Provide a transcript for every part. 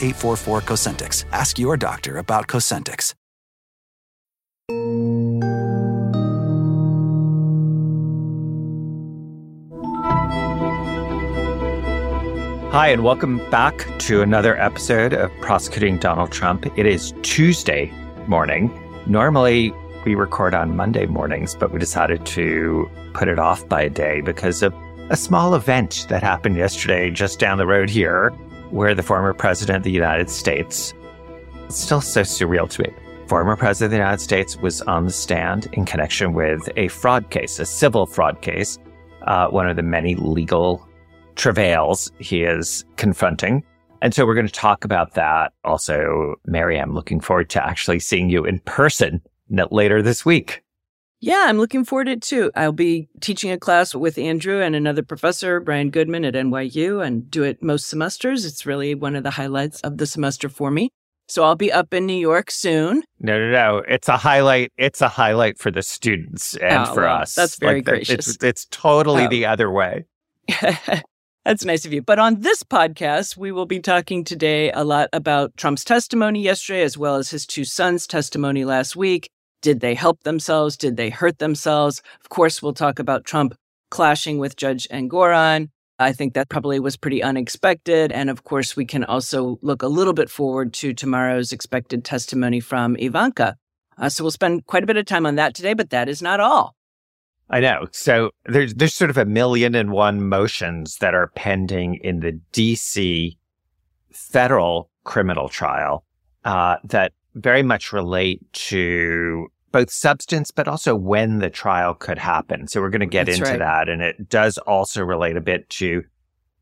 844 Cosentyx. Ask your doctor about Cosentyx. Hi, and welcome back to another episode of Prosecuting Donald Trump. It is Tuesday morning. Normally, we record on Monday mornings, but we decided to put it off by a day because of a small event that happened yesterday just down the road here, where the former president of the United States, it's still so surreal to me, former president of the United States was on the stand in connection with a fraud case, a civil fraud case, uh, one of the many legal travails he is confronting. And so we're going to talk about that. Also, Mary, I'm looking forward to actually seeing you in person later this week. Yeah, I'm looking forward to it too. I'll be teaching a class with Andrew and another professor, Ryan Goodman at NYU, and do it most semesters. It's really one of the highlights of the semester for me. So I'll be up in New York soon. No, no, no. It's a highlight. It's a highlight for the students and Oh, for well, us. that's very Like, gracious. It's, it's totally Oh. the other way. That's nice of you. But on this podcast, we will be talking today a lot about Trump's testimony yesterday, as well as his two sons' testimony last week. Did they help themselves? Did they hurt themselves? Of course, we'll talk about Trump clashing with Judge Engoron. I think that probably was pretty unexpected. And of course, we can also look a little bit forward to tomorrow's expected testimony from Ivanka. Uh, so we'll spend quite a bit of time on that today, but that is not all. I know. So there's there's sort of a million and one motions that are pending in the DC federal criminal trial uh, that very much relate to both substance, but also when the trial could happen. So we're going to get That's into right. that, and it does also relate a bit to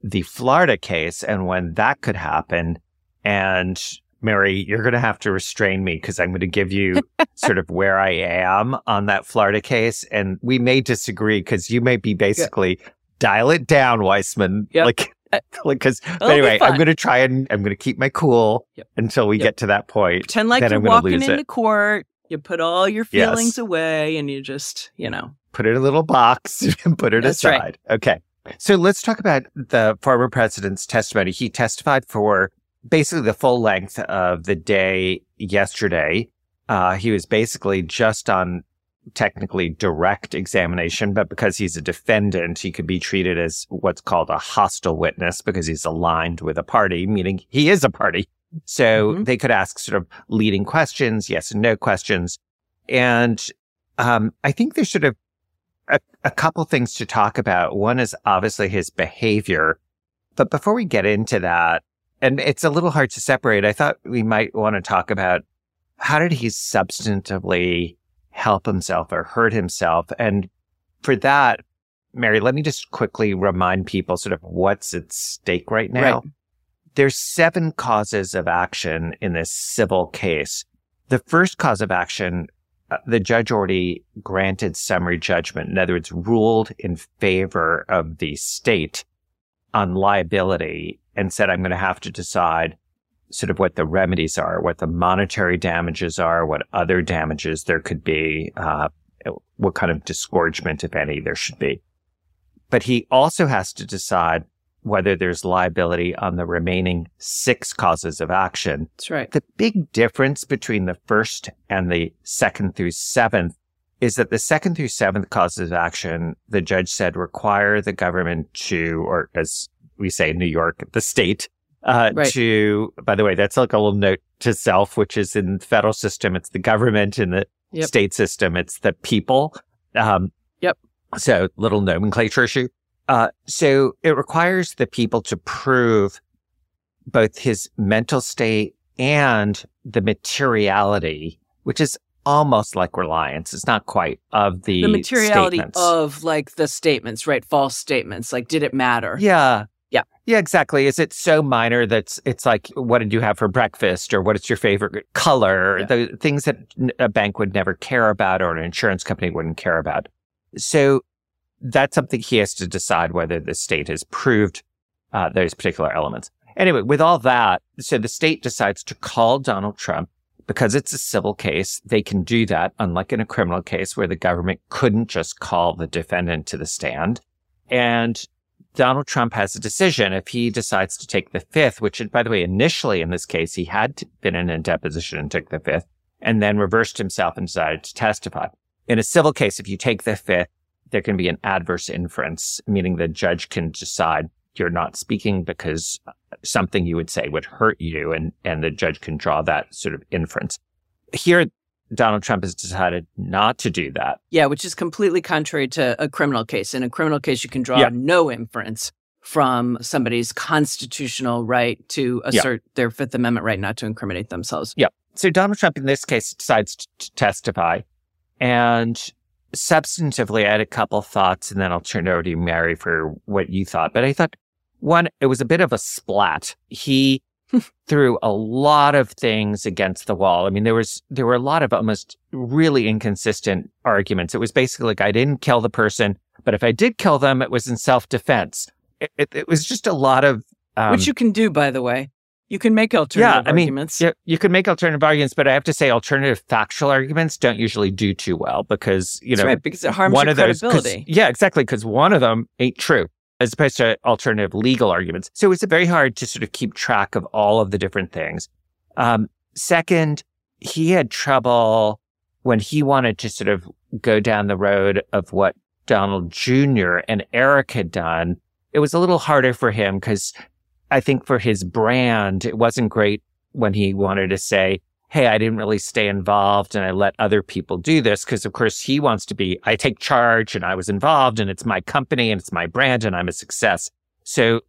the Florida case and when that could happen. And Mary, you're going to have to restrain me because I'm going to give you sort of where I am on that Florida case. And we may disagree because you may be basically dial it down, Weissmann. Yep. Like, like, because anyway, I'm going to try and I'm going to keep my cool Yep. until we Yep. get to that point. Pretend like Then you're walking into it. court. You put all your Yes. feelings away and you just, you know. Put it in a little box and put it That's right. aside. Okay. So let's talk about the former president's testimony. He testified for basically the full length of the day yesterday. Uh, he was basically just on technically direct examination, but because he's a defendant, he could be treated as what's called a hostile witness because he's aligned with a party, meaning he is a party. So Mhm. they could ask sort of leading questions, yes and no questions. And um, I think there's sort of a, a couple things to talk about. One is obviously his behavior. But before we get into that, and it's a little hard to separate, I thought we might want to talk about how did he substantively help himself or hurt himself? And for that, Mary, let me just quickly remind people sort of what's at stake right now. Right. There's seven causes of action in this civil case. The first cause of action uh, the judge already granted summary judgment. In other words, ruled in favor of the state on liability and said, I'm going to have to decide sort of what the remedies are, what the monetary damages are, what other damages there could be, uh, what kind of disgorgement, if any, there should be. But he also has to decide whether there's liability on the remaining six causes of action. That's right. The big difference between the first and the second through seventh is that the second through seventh causes of action, the judge said require the government to, or as we say in New York, the state, uh, Right. to, by the way, that's like a little note to self, which is in the federal system, it's the government. In the Yep. state system, it's the people. Um, Yep. So little nomenclature issue. Uh, so it requires the people to prove both his mental state and the materiality which is almost like reliance. It's not quite of the the materiality statements. of like the statements, right? False statements. Like, did it matter? Yeah. Yeah. Yeah, exactly. Is it so minor that's it's like, what did you have for breakfast or what is your favorite color? Yeah. The things that a bank would never care about or an insurance company wouldn't care about. So that's something he has to decide whether the state has proved uh, those particular elements. Anyway, with all that, so the state decides to call Donald Trump because it's a civil case. They can do that, unlike in a criminal case where the government couldn't just call the defendant to the stand. And Donald Trump has a decision if he decides to take the fifth, which, by the way, initially in this case, he had been in a deposition and took the fifth and then reversed himself and decided to testify. In a civil case, if you take the fifth, there can be an adverse inference, meaning the judge can decide you're not speaking because something you would say would hurt you and, and the judge can draw that sort of inference. Here, Donald Trump has decided not to do that. Yeah, which is completely contrary to a criminal case. In a criminal case, you can draw Yeah. no inference from somebody's constitutional right to Yeah. assert their Fifth Amendment right not to incriminate themselves. Yeah. So Donald Trump in this case decides to testify. And substantively, I had a couple thoughts and then I'll turn it over to you, Mary, for what you thought. But I thought one, it was a bit of a splat. He threw a lot of things against the wall. I mean, there was, there were a lot of almost really inconsistent arguments. It was basically like, I didn't kill the person, but if I did kill them, it was in self defense. It, it, it was just a lot of, um, which you can do, by the way. You can make alternative yeah, I mean, arguments. yeah, you could make alternative arguments, but I have to say, alternative factual arguments don't usually do too well because you That's know right, because it harms one of those. credibility. yeah, exactly, because one of them ain't true, as opposed to alternative legal arguments. So it's very hard to sort of keep track of all of the different things. Um, second, he had trouble when he wanted to sort of go down the road of what Donald Jr. and Eric had done. It was a little harder for him because I think for his brand, it wasn't great when he wanted to say, Hey, I didn't really stay involved and I let other people do this. Cause of course he wants to be, I take charge and I was involved and it's my company and it's my brand and I'm a success. So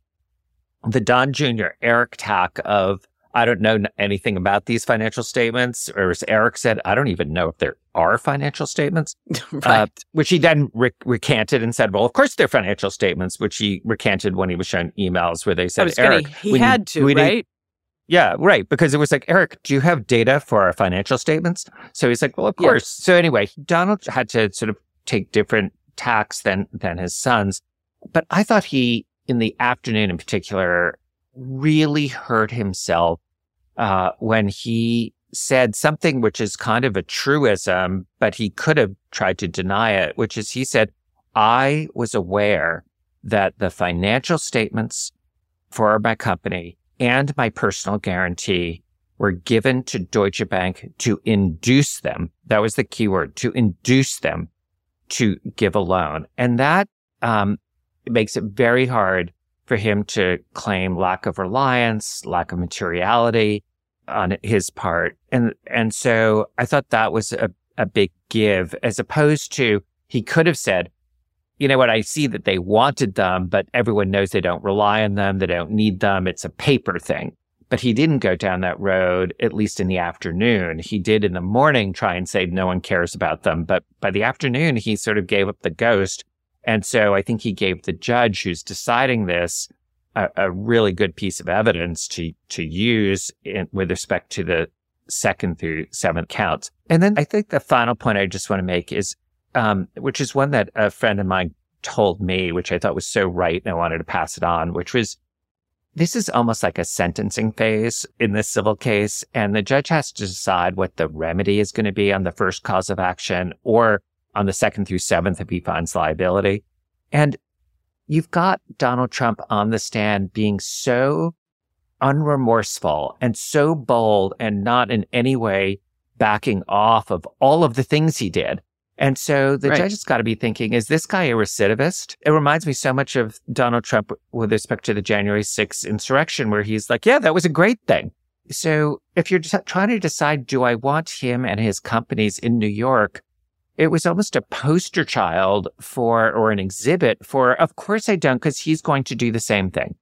the Don Jr. Eric tack of, I don't know anything about these financial statements, or as Eric said, I don't even know if there are financial statements right. uh, which he then re- recanted and said, "Well, of course they're financial statements," which he recanted when he was shown emails where they said, was gonna, "Eric, he we had to, right? Yeah, right," because it was like, "Eric, do you have data for our financial statements?" So he's like, "Well, of course." So anyway, Donald had to sort of take different tacks than than his sons, but I thought he, in the afternoon in particular, really hurt himself uh, when he said something which is kind of a truism, but he could have tried to deny it, which is he said, I was aware that the financial statements for my company and my personal guarantee were given to Deutsche Bank to induce them. That was the key word to induce them to give a loan. And that, um, makes it very hard for him to claim lack of reliance, lack of materiality on his part. And, and so I thought that was a, a big give as opposed to he could have said, you know what? I see that they wanted them, but everyone knows they don't rely on them. They don't need them. It's a paper thing. But he didn't go down that road, at least in the afternoon. He did in the morning try and say no one cares about them. But by the afternoon, he sort of gave up the ghost. And so I think he gave the judge who's deciding this a, a really good piece of evidence to, to use in, with respect to the second through seventh counts. And then I think the final point I just want to make is, um, which is one that a friend of mine told me, which I thought was so right. And I wanted to pass it on, which was this is almost like a sentencing phase in this civil case. And the judge has to decide what the remedy is going to be on the first cause of action or on the second through seventh if he finds liability. And you've got Donald Trump on the stand being so unremorseful and so bold and not in any way backing off of all of the things he did. And so the Right. judge has got to be thinking, is this guy a recidivist? It reminds me so much of Donald Trump with respect to the January 6th insurrection, where he's like, yeah, that was a great thing. So if you're just trying to decide, do I want him and his companies in New York? It was almost a poster child for, or an exhibit for, of course I don't, because he's going to do the same thing.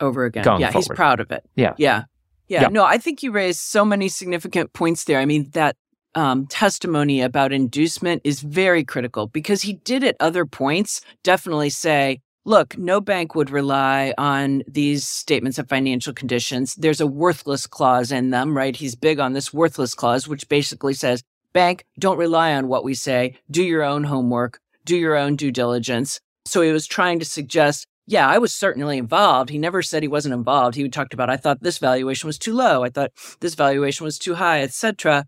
over again. Going yeah, he's proud of it. Yeah. Yeah. Yeah. No, I think you raised so many significant points there. I mean, that um, testimony about inducement is very critical because he did at other points definitely say, look, no bank would rely on these statements of financial conditions. There's a worthless clause in them, right? He's big on this worthless clause, which basically says, bank, don't rely on what we say. Do your own homework, do your own due diligence. So he was trying to suggest, yeah, I was certainly involved. He never said he wasn't involved. He talked about, I thought this valuation was too low. I thought this valuation was too high, etc.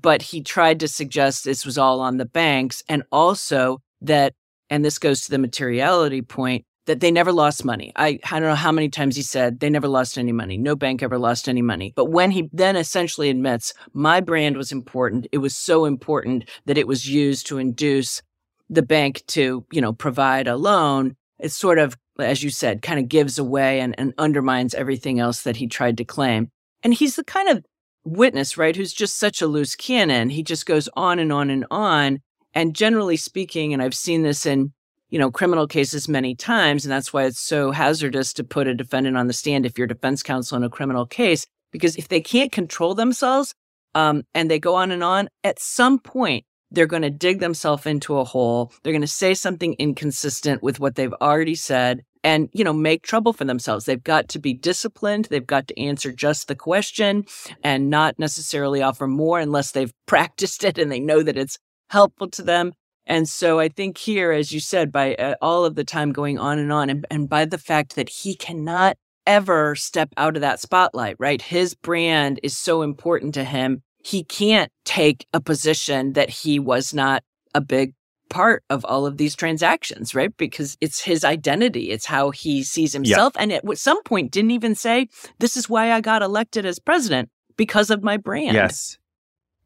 But he tried to suggest this was all on the banks and also that and this goes to the materiality point that they never lost money. I, I don't know how many times he said they never lost any money. No bank ever lost any money. But when he then essentially admits my brand was important, it was so important that it was used to induce the bank to, you know, provide a loan, it sort of, as you said, kind of gives away and, and undermines everything else that he tried to claim. And he's the kind of witness, right, who's just such a loose cannon. He just goes on and on and on. And generally speaking, and I've seen this in, you know, criminal cases many times, and that's why it's so hazardous to put a defendant on the stand if you're defense counsel in a criminal case, because if they can't control themselves um, and they go on and on, at some point, they're going to dig themselves into a hole. They're going to say something inconsistent with what they've already said and, you know, make trouble for themselves. They've got to be disciplined. They've got to answer just the question and not necessarily offer more unless they've practiced it and they know that it's helpful to them. And so I think here, as you said, by uh, all of the time going on and on, and, and by the fact that he cannot ever step out of that spotlight, right? His brand is so important to him. He can't take a position that he was not a big part of all of these transactions, right? Because it's his identity. It's how he sees himself. And at some point didn't even say, this is why I got elected as president because of my brand. Yes.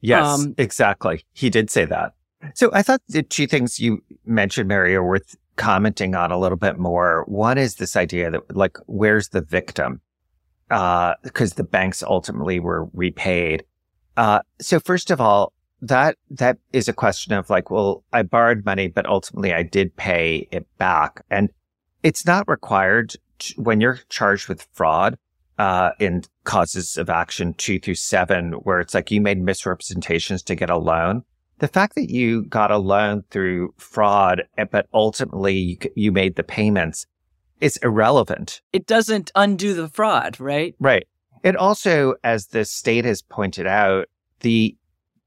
Yes, um, exactly. He did say that. So I thought the two things you mentioned, Mary, are worth commenting on a little bit more. One is this idea that like, where's the victim? Uh, because the banks ultimately were repaid. Uh, so first of all, that, that is a question of like, well, I borrowed money, but ultimately I did pay it back. And it's not required to, when you're charged with fraud uh, in causes of action two through seven, where it's like you made misrepresentations to get a loan. The fact that you got a loan through fraud, eh, but ultimately you, you made the payments is irrelevant. It doesn't undo the fraud, right? Right. It also, as the state has pointed out, the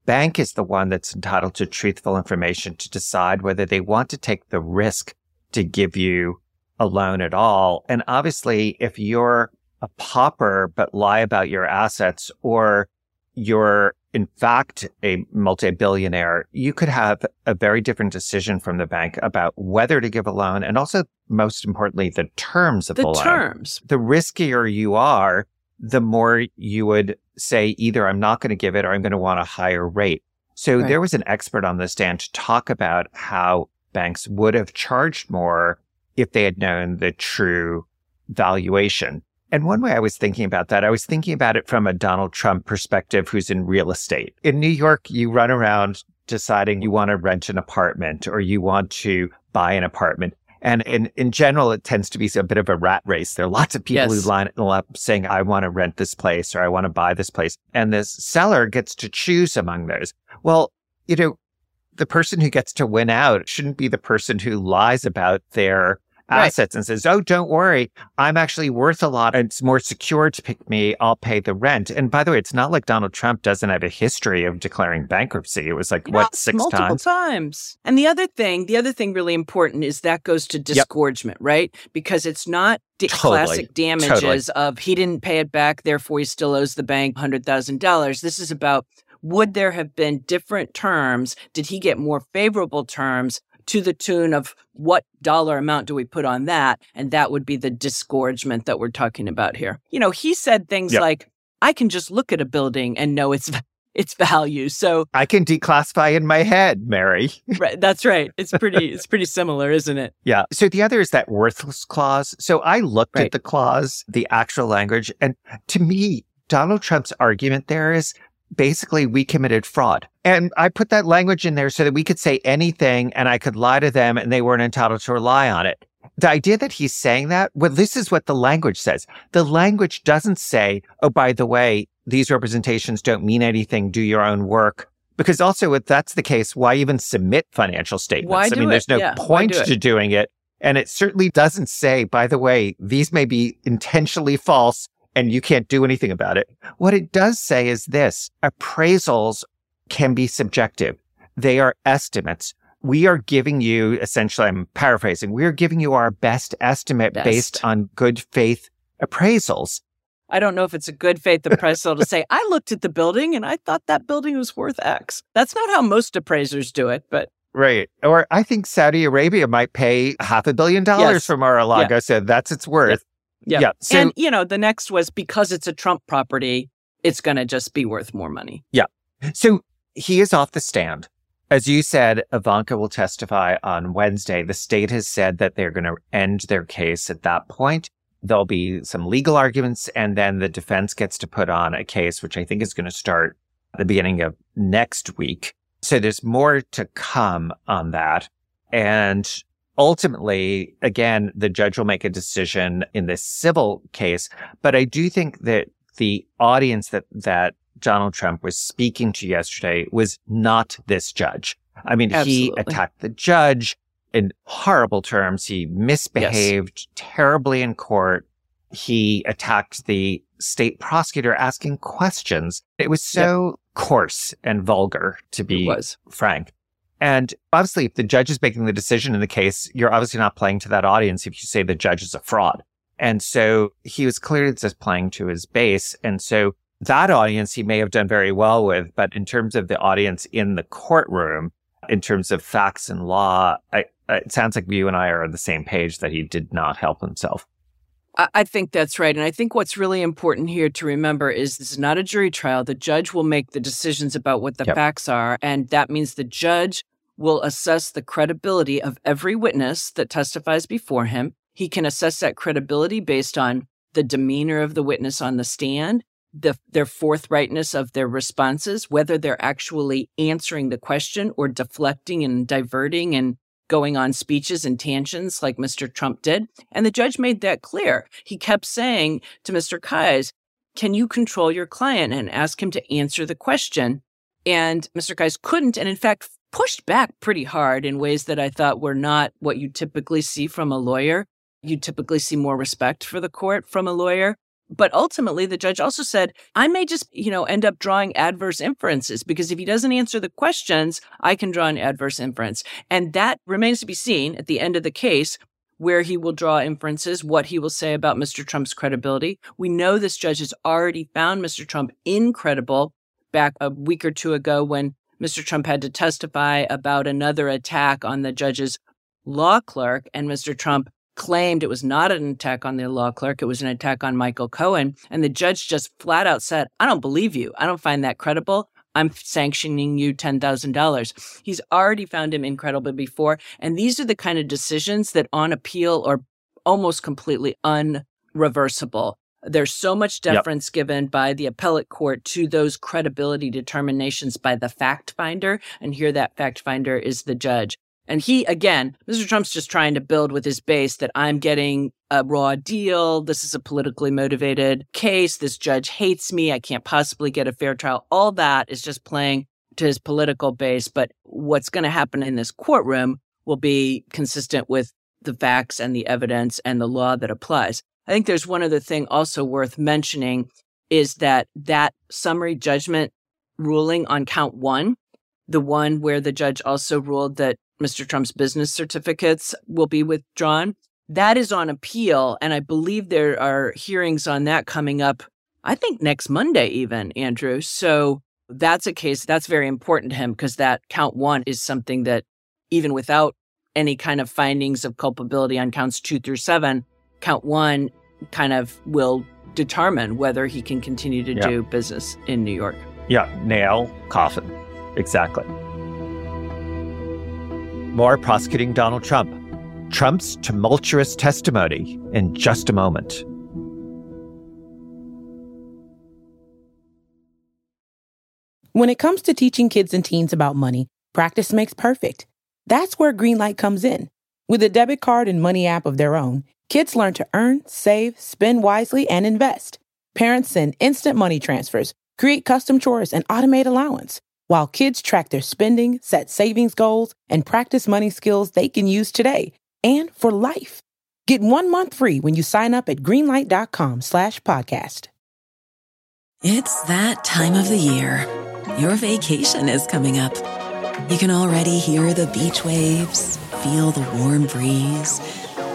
bank is the one that's entitled to truthful information to decide whether they want to take the risk to give you a loan at all. And obviously, if you're a pauper but lie about your assets or you're in fact a multi-billionaire, you could have a very different decision from the bank about whether to give a loan and also most importantly the terms of the, the loan. terms. The riskier you are, the more you would say either I'm not going to give it or I'm going to want a higher rate. So right. there was an expert on the stand to talk about how banks would have charged more if they had known the true valuation. And one way I was thinking about that, I was thinking about it from a Donald Trump perspective who's in real estate. In New York, you run around deciding you want to rent an apartment or you want to buy an apartment. And in, in general, it tends to be a bit of a rat race. There are lots of people yes. who line up saying, I want to rent this place or I want to buy this place. And this seller gets to choose among those. Well, you know, the person who gets to win out shouldn't be the person who lies about their assets right. and says, Oh, don't worry. I'm actually worth a lot. It's more secure to pick me. I'll pay the rent. And by the way, it's not like Donald Trump doesn't have a history of declaring bankruptcy. It was like, yeah, what, six multiple times? times. And the other thing, the other thing really important is that goes to disgorgement, yep. right? Because it's not totally. classic damages totally. of he didn't pay it back, therefore he still owes the bank $100,000. This is about would there have been different terms? Did he get more favorable terms? To the tune of what dollar amount do we put on that? And that would be the disgorgement that we're talking about here. You know, he said things yep. like, I can just look at a building and know its its value. So I can declassify in my head, Mary. right, that's right. It's pretty it's pretty similar, isn't it? Yeah. So the other is that worthless clause. So I looked right. at the clause, the actual language, and to me, Donald Trump's argument there is basically we committed fraud. And I put that language in there so that we could say anything and I could lie to them and they weren't entitled to rely on it. The idea that he's saying that, well, this is what the language says. The language doesn't say, oh, by the way, these representations don't mean anything. Do your own work. Because also, if that's the case, why even submit financial statements? Why I do mean, there's no Yeah, point do to doing it. And it certainly doesn't say, by the way, these may be intentionally false and you can't do anything about it. What it does say is this appraisals can be subjective. They are estimates. We are giving you, essentially, I'm paraphrasing, we are giving you our best estimate Best. based on good faith appraisals. I don't know if it's a good faith appraisal to say, I looked at the building and I thought that building was worth X. That's not how most appraisers do it, but Right. Or I think Saudi Arabia might pay half a billion dollars Yes. for Mar-a-Lago. So that's its worth. Yeah. Yeah. So and, you know, the next was because it's a Trump property, it's going to just be worth more money. Yeah. So he is off the stand. As you said, Ivanka will testify on Wednesday. The state has said that they're going to end their case at that point. There'll be some legal arguments, and then the defense gets to put on a case, which I think is going to start at the beginning of next week. So there's more to come on that. And ultimately, again, the judge will make a decision in this civil case. But I do think that the audience that, that Donald Trump was speaking to yesterday was not this judge. I mean, he attacked the judge in horrible terms. He misbehaved terribly in court. He attacked the state prosecutor asking questions. It was so coarse and vulgar, to be frank. And obviously, if the judge is making the decision in the case, you're obviously not playing to that audience if you say the judge is a fraud. And so he was clearly just playing to his base. And so that audience he may have done very well with, but in terms of the audience in the courtroom, in terms of facts and law, I, it sounds like you and I are on the same page that he did not help himself. I think that's right. And I think what's really important here to remember is this is not a jury trial. The judge will make the decisions about what the Yep. facts are. And that means the judge will assess the credibility of every witness that testifies before him. He can assess that credibility based on the demeanor of the witness on the stand, the, their forthrightness of their responses, whether they're actually answering the question or deflecting and diverting and going on speeches and tangents like Mr. Trump did. And the judge made that clear. He kept saying to Mr. Kise, Can you control your client and ask him to answer the question? And Mr. Kise couldn't, and in fact, pushed back pretty hard in ways that I thought were not what you typically see from a lawyer. You typically see more respect for the court from a lawyer. But ultimately, the judge also said, I may just, you know, end up drawing adverse inferences because if he doesn't answer the questions, I can draw an adverse inference. And that remains to be seen at the end of the case where he will draw inferences, what he will say about Mr. Trump's credibility. We know this judge has already found Mr. Trump incredible back a week or two ago when Mr. Trump had to testify about another attack on the judge's law clerk. And Mr. Trump claimed it was not an attack on the law clerk, it was an attack on Michael Cohen. And the judge just flat out said, I don't believe you. I don't find that credible. I'm sanctioning you $10,000. He's already found him incredible before. And these are the kind of decisions that on appeal are almost completely unreversible. There's so much Yep. deference given by the appellate court to those credibility determinations by the fact finder. And here that fact finder is the judge. And he, again, Mr. Trump's just trying to build with his base that I'm getting a raw deal. This is a politically motivated case. This judge hates me. I can't possibly get a fair trial. All that is just playing to his political base. But what's going to happen in this courtroom will be consistent with the facts and the evidence and the law that applies. I think there's one other thing also worth mentioning is that that summary judgment ruling on count one, the one where the judge also ruled that Mr. Trump's business certificates will be withdrawn. That is on appeal. And I believe there are hearings on that coming up, I think next Monday, even, Andrew. So that's a case that's very important to him because that count one is something that, even without any kind of findings of culpability on counts two through seven, count one kind of will determine whether he can continue to Yeah. do business in New York. Yeah, nail, coffin. Exactly. More prosecuting Donald Trump. Trump's tumultuous testimony in just a moment. When it comes to teaching kids and teens about money, practice makes perfect. That's where Greenlight comes in. With a debit card and money app of their own, kids learn to earn, save, spend wisely, and invest. Parents send instant money transfers, create custom chores, and automate allowance, while kids track their spending, set savings goals, and practice money skills they can use today and for life. Get one month free when you sign up at greenlight.com slash podcast. It's that time of the year. Your vacation is coming up. You can already hear the beach waves, feel the warm breeze,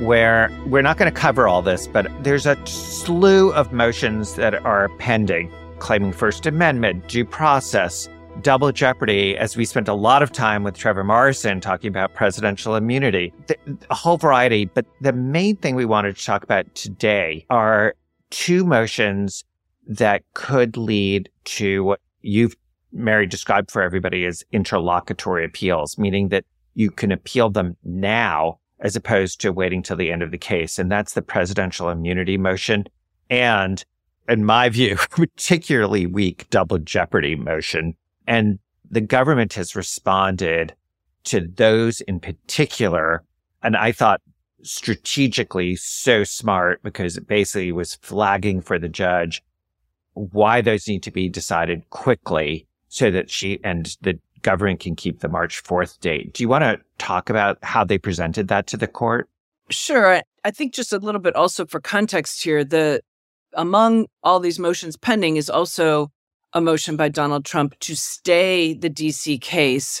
where we're not going to cover all this, but there's a slew of motions that are pending, claiming First Amendment, due process, double jeopardy, as we spent a lot of time with Trevor Morrison talking about presidential immunity, a whole variety. But the main thing we wanted to talk about today are two motions that could lead to what you've, Mary, described for everybody as interlocutory appeals, meaning that you can appeal them now as opposed to waiting till the end of the case. And that's the presidential immunity motion. And in my view, particularly weak double jeopardy motion. And the government has responded to those in particular. And I thought strategically so smart because it basically was flagging for the judge why those need to be decided quickly so that she and the government can keep the March 4th date. Do you want to talk about how they presented that to the court? Sure. I think just a little bit also for context here, the among all these motions pending is also a motion by Donald Trump to stay the DC case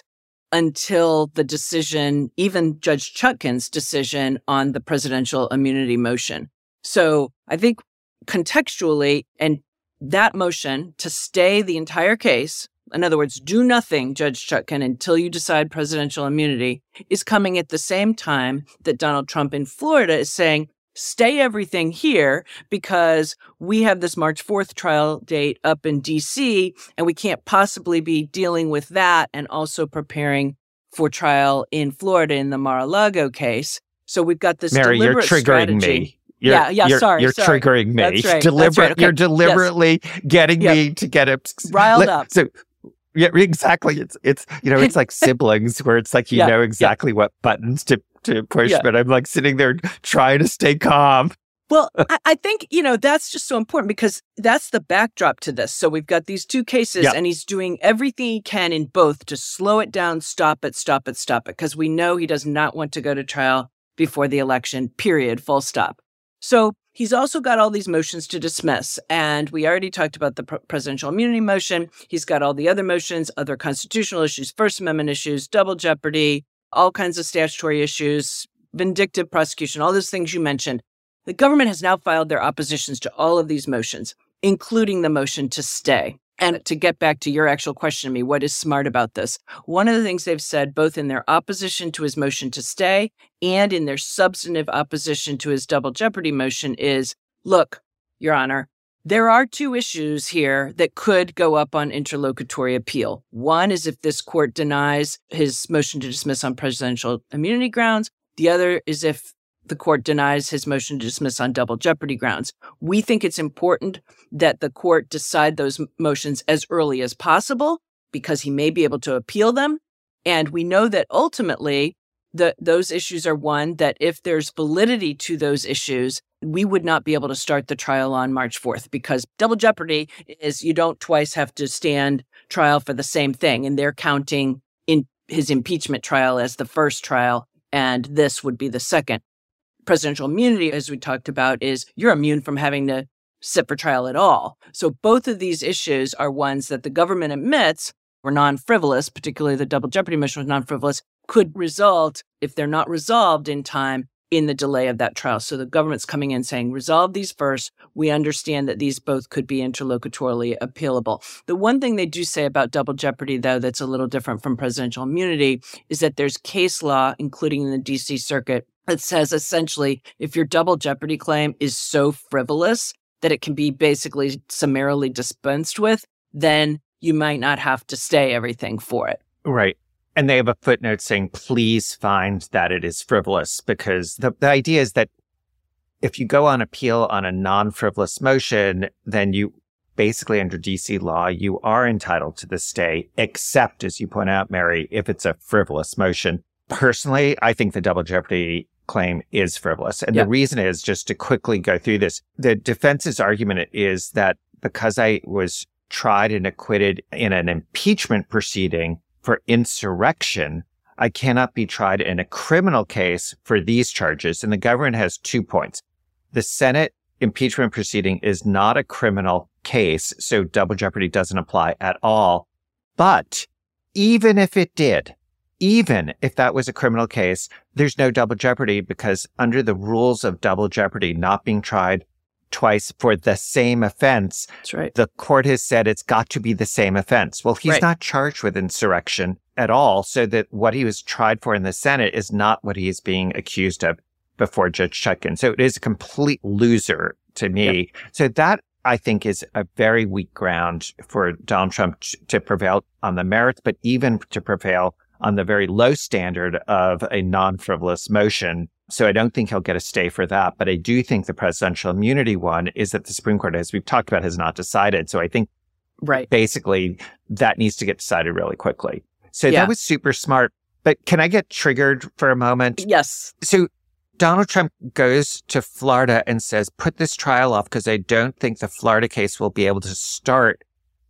until the decision, even Judge Chutkan's decision on the presidential immunity motion. So I think contextually, and that motion to stay the entire case in other words, do nothing, Judge Chutkan, until you decide presidential immunity, is coming at the same time that Donald Trump in Florida is saying, stay everything here because we have this March 4th trial date up in DC and we can't possibly be dealing with that and also preparing for trial in Florida in the Mar-a-Lago case. So we've got this Mary, you're triggering strategy. me. You're, yeah, yeah, you're, sorry. You're sorry. triggering me. That's right. Deliberate, That's right. Okay. You're deliberately yes. getting yep. me to get it riled up. So yeah, exactly. It's it's you know it's like siblings where it's like you yeah, know exactly yeah. what buttons to to push, yeah. but I'm like sitting there trying to stay calm. Well, I, I, think you know that's just so important because that's the backdrop to this. So we've got these two cases, and he's doing everything he can in both to slow it down, stop it, stop it, stop it, because we know he does not want to go to trial before the election. Period. Full stop. So He's also got all these motions to dismiss. And we already talked about the pr- presidential immunity motion. He's got all the other motions, other constitutional issues, First Amendment issues, double jeopardy, all kinds of statutory issues, vindictive prosecution, all those things you mentioned. The government has now filed their oppositions to all of these motions, including the motion to stay. And to get back to your actual question to me, what is smart about this? One of the things they've said, both in their opposition to his motion to stay and in their substantive opposition to his double jeopardy motion, is look, Your Honor, there are two issues here that could go up on interlocutory appeal. One is if this court denies his motion to dismiss on presidential immunity grounds. The other is if the court denies his motion to dismiss on double jeopardy grounds. We think it's important that the court decide those motions as early as possible because he may be able to appeal them. And we know that ultimately the, those issues are one that if there's validity to those issues, we would not be able to start the trial on March 4th because double jeopardy is you don't twice have to stand trial for the same thing. And they're counting in his impeachment trial as the first trial. And this would be the second presidential immunity, as we talked about, is you're immune from having to sit for trial at all. So both of these issues are ones that the government admits were non frivolous, particularly the double jeopardy motion was non frivolous, could result, if they're not resolved in time, in the delay of that trial. So the government's coming in saying, resolve these first. We understand that these both could be interlocutorily appealable. The one thing they do say about double jeopardy, though, that's a little different from presidential immunity is that there's case law, including in the DC circuit, that says essentially if your double jeopardy claim is so frivolous that it can be basically summarily dispensed with, then you might not have to stay everything for it. Right. And they have a footnote saying, please find that it is frivolous, because the, the idea is that if you go on appeal on a non frivolous motion, then you basically under DC law, you are entitled to the stay, except as you point out, Mary, if it's a frivolous motion. Personally, I think the double jeopardy claim is frivolous. And the reason is just to quickly go through this. The defense's argument is that because I was tried and acquitted in an impeachment proceeding for insurrection, I cannot be tried in a criminal case for these charges. And the government has two points. The Senate impeachment proceeding is not a criminal case, so double jeopardy doesn't apply at all. But even if it did, even if that was a criminal case, there's no double jeopardy because under the rules of double jeopardy, not being tried twice for the same offense, That's right. the court has said it's got to be the same offense. Well, he's Right. not charged with insurrection at all. So that what he was tried for in the Senate is not what he is being accused of before Judge Chutkan. So it is a complete loser to me. So that I think is a very weak ground for Donald Trump to prevail on the merits, but even to prevail on the very low standard of a non-frivolous motion. So I don't think he'll get a stay for that, but I do think the presidential immunity one is that the Supreme Court, as we've talked about, has not decided. So I think Right. basically that needs to get decided really quickly. So Yeah. that was super smart. But can I get triggered for a moment? Yes. So Donald Trump goes to Florida and says, put this trial off because I don't think the Florida case will be able to start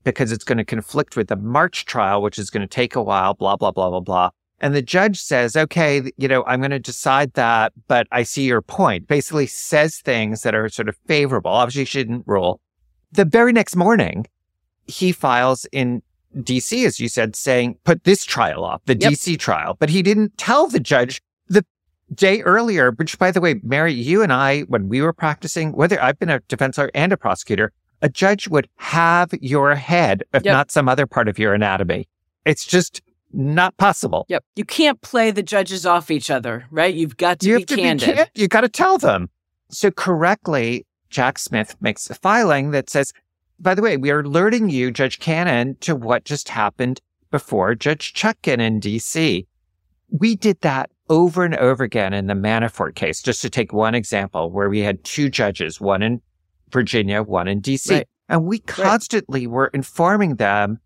because it's going to conflict with the March trial, which is going to take a while, blah, blah, blah, blah, blah. And the judge says, okay, you know, I'm going to decide that, but I see your point. Basically says things that are sort of favorable. Obviously, she didn't rule. The very next morning, he files in DC, as you said, saying, put this trial off, the Yep. DC trial. But he didn't tell the judge the day earlier, which by the way, Mary, you and I, when we were practicing, whether I've been a defense lawyer and a prosecutor, a judge would have your head, if Yep. not some other part of your anatomy. It's just not possible. Yep. You can't play the judges off each other, right? You've got to you be have to candid. be can- You got to tell them. So correctly, Jack Smith makes a filing that says, by the way, we are alerting you, Judge Cannon, to what just happened before Judge Chutkan in DC. We did that over and over again in the Manafort case, just to take one example where we had two judges, one in Virginia, one in DC. Right. And we constantly were informing them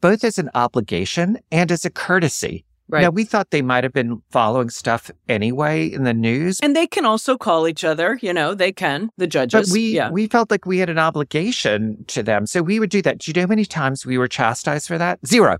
both as an obligation and as a courtesy. Right. Now, we thought they might have been following stuff anyway in the news, and they can also call each other, you know, they can, the judges. but we yeah. we felt like we had an obligation to them, so we would do that. Do you know how many times we were chastised for that? Zero,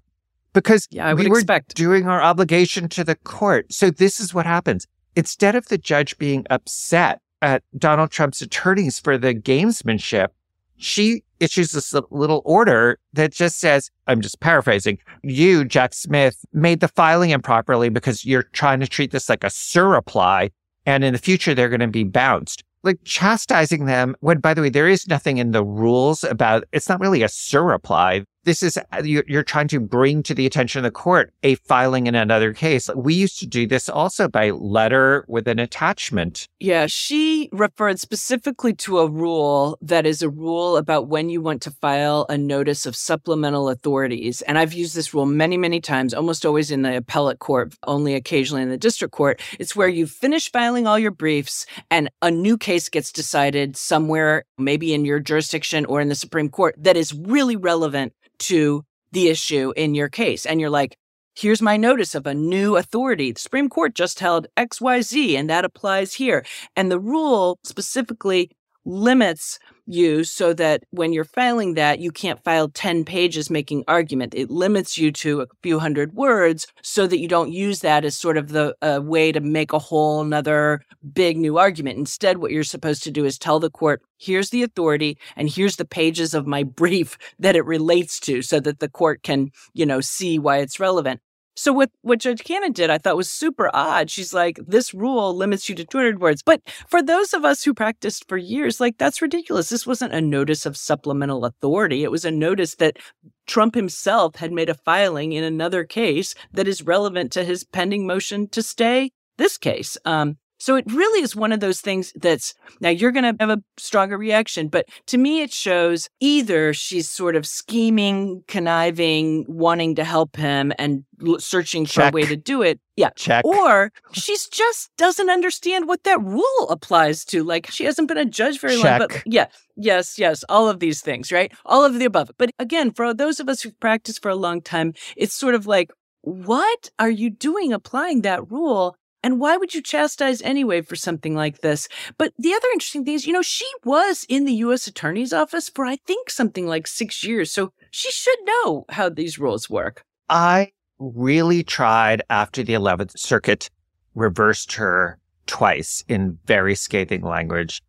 because Yeah, we were expect. doing our obligation to the court. So this is what happens. Instead of the judge being upset at Donald Trump's attorneys for the gamesmanship, she issues this little order that just says, I'm just paraphrasing, you, Jack Smith, made the filing improperly because you're trying to treat this like a surreply. And in the future, they're going to be bounced. Like chastising them when, by the way, there is nothing in the rules about it's not really a surreply. This is uh, you're, you're trying to bring to the attention of the court a filing in another case. We used to do this also by letter with an attachment. Yeah, she referred specifically to a rule that is a rule about when you want to file a notice of supplemental authorities. And I've used this rule many, many times, almost always in the appellate court, only occasionally in the district court. It's where you finish filing all your briefs and a new case gets decided somewhere, maybe in your jurisdiction or in the Supreme Court, that is really relevant to the issue in your case. And you're like, Here's my notice of a new authority. The Supreme Court just held XYZ, and that applies here. And the rule specifically limits you so that when you're filing that, you can't file 10 pages making argument. It limits you to a few hundred words so that you don't use that as sort of the uh, way to make a whole nother big new argument. Instead, what you're supposed to do is tell the court, here's the authority and here's the pages of my brief that it relates to so that the court can, you know, see why it's relevant. So what what Judge Cannon did, I thought was super odd. She's like, this rule limits you to 200 words. But for those of us who practiced for years, like that's ridiculous. This wasn't a notice of supplemental authority. It was a notice that Trump himself had made a filing in another case that is relevant to his pending motion to stay this case. Um, So it really is one of those things that's now you're going to have a stronger reaction, but to me, it shows either she's sort of scheming, conniving, wanting to help him and searching for a way to do it. Yeah. Check. Or she's just doesn't understand what that rule applies to. Like she hasn't been a judge very long. But Check. yeah, yes, yes, all of these things, right? All of the above. But again, for those of us who've practiced for a long time, it's sort of like, what are you doing applying that rule? And why would you chastise anyway for something like this? But the other interesting thing is, you know, she was in the U.S. Attorney's Office for, I think, something like six years. So she should know how these rules work. I really tried after the 11th Circuit reversed her twice in very scathing language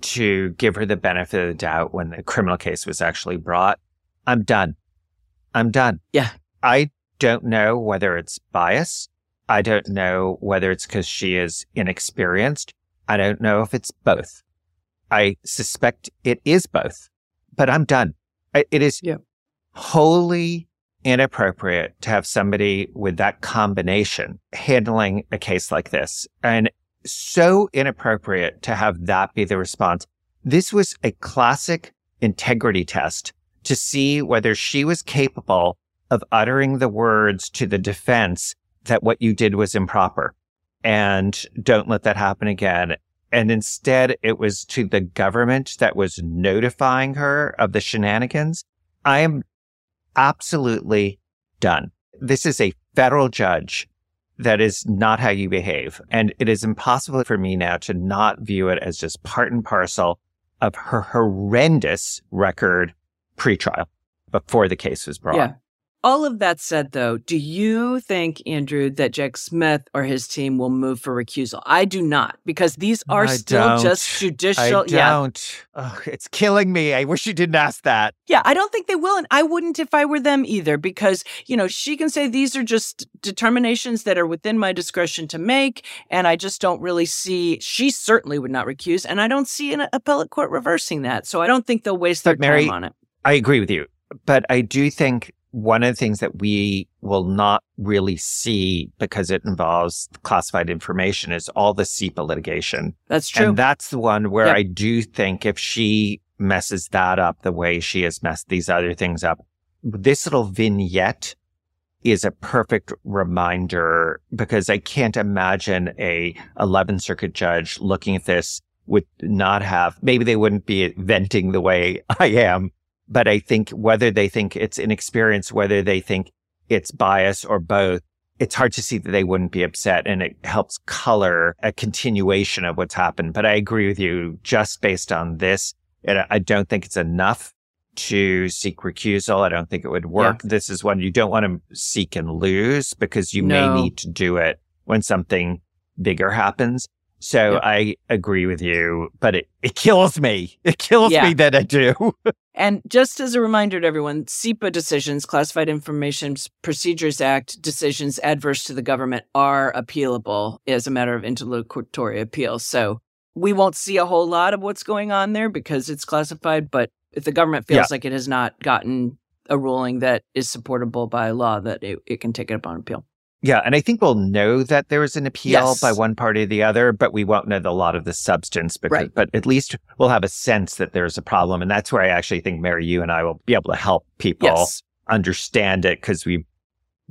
to give her the benefit of the doubt when the criminal case was actually brought. I'm done. I'm done. Yeah. I don't know whether it's bias. I don't know whether it's because she is inexperienced. I don't know if it's both. I suspect it is both, but I'm done. It is Yeah. wholly inappropriate to have somebody with that combination handling a case like this and so inappropriate to have that be the response. This was a classic integrity test to see whether she was capable of uttering the words to the defense that what you did was improper and don't let that happen again. And instead it was to the government that was notifying her of the shenanigans. I am absolutely done. This is a federal judge. That is not how you behave. And it is impossible for me now to not view it as just part and parcel of her horrendous record pretrial before the case was brought. Yeah. All of that said, though, do you think, Andrew, that Jack Smith or his team will move for recusal? I do not, because these are I still don't. just I judicial. Yeah. don't. Ugh, it's killing me. I wish you didn't ask that. Yeah, I don't think they will. And I wouldn't if I were them either, because, you know, she can say these are just determinations that are within my discretion to make. And I just don't really see, she certainly would not recuse. And I don't see an appellate court reversing that. So I don't think they'll waste their Mary- time on it. I agree with you. But I do think one of the things that we will not really see because it involves classified information is all the CIPA litigation. That's true. And that's the one where Yep. I do think if she messes that up the way she has messed these other things up, this little vignette is a perfect reminder because I can't imagine a 11th circuit judge looking at this would not have, maybe they wouldn't be venting the way I am, but I think whether they think it's inexperience, whether they think it's bias or both, it's hard to see that they wouldn't be upset and it helps color a continuation of what's happened. But I agree with you just based on this. And I don't think it's enough to seek recusal. I don't think it would work. This is one you don't want to seek and lose because you No. may need to do it when something bigger happens. So Yeah. I agree with you, but it, it kills me. It kills Yeah. me that I do. And just as a reminder to everyone, CIPA decisions, Classified Information Procedures Act decisions adverse to the government are appealable as a matter of interlocutory appeal. So we won't see a whole lot of what's going on there because it's classified. But if the government feels Yeah. like it has not gotten a ruling that is supportable by law, that it, it can take it upon appeal. Yeah, and I think we'll know that there is an appeal Yes. by one party or the other, but we won't know the, a lot of the substance. Because, Right. But at least we'll have a sense that there's a problem, and that's where I actually think Mary, you and I will be able to help people Yes. understand it because we've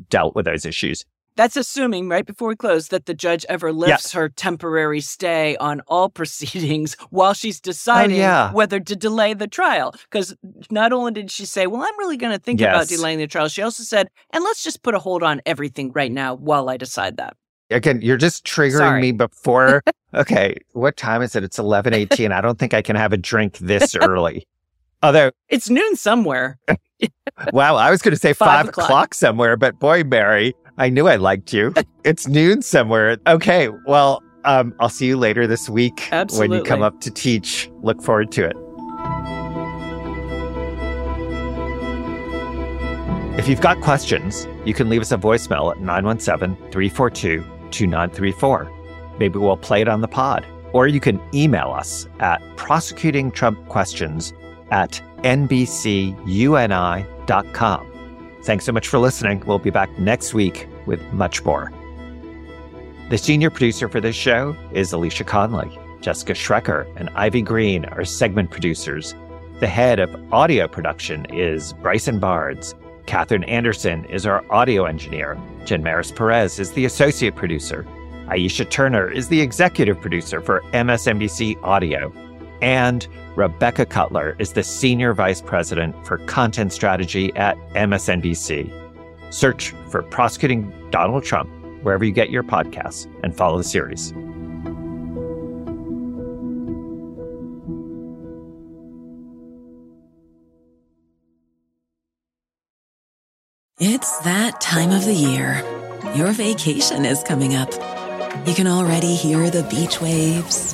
dealt with those issues. That's assuming, right before we close, that the judge ever lifts her temporary stay on all proceedings while she's oh, deciding Oh, yeah. whether to delay the trial. Because not only did she say, Well, I'm really going to think about delaying the trial, she also said, And let's just put a hold on everything right now while I decide that. Again, you're just triggering Sorry. me before. okay, what time is it? It's eleven eighteen. I don't think I can have a drink this early. Although, It's noon somewhere. wow, I was going to say Five five, o'clock. o'clock somewhere, but boy, Mary, I knew I liked you. it's noon somewhere. Okay, well, um, I'll see you later this week when you come up to teach. Look forward to it. If you've got questions, you can leave us a voicemail at 917 342 2934. Maybe we'll play it on the pod. Or you can email us at prosecutingtrumpquestions at nbcuni.com. Thanks so much for listening. We'll be back next week with much more. The senior producer for this show is Alicia Conley. Jessica Schrecker and Ivy Green are segment producers. The head of audio production is Bryson Barnes. Catherine Anderson is our audio engineer. Jen Maris Perez is the associate producer. Aisha Turner is the executive producer for MSNBC Audio. And Rebecca Cutler is the senior vice president for content strategy at MSNBC. Search for Prosecuting Donald Trump wherever you get your podcasts and follow the series. It's that time of the year. Your vacation is coming up. You can already hear the beach waves,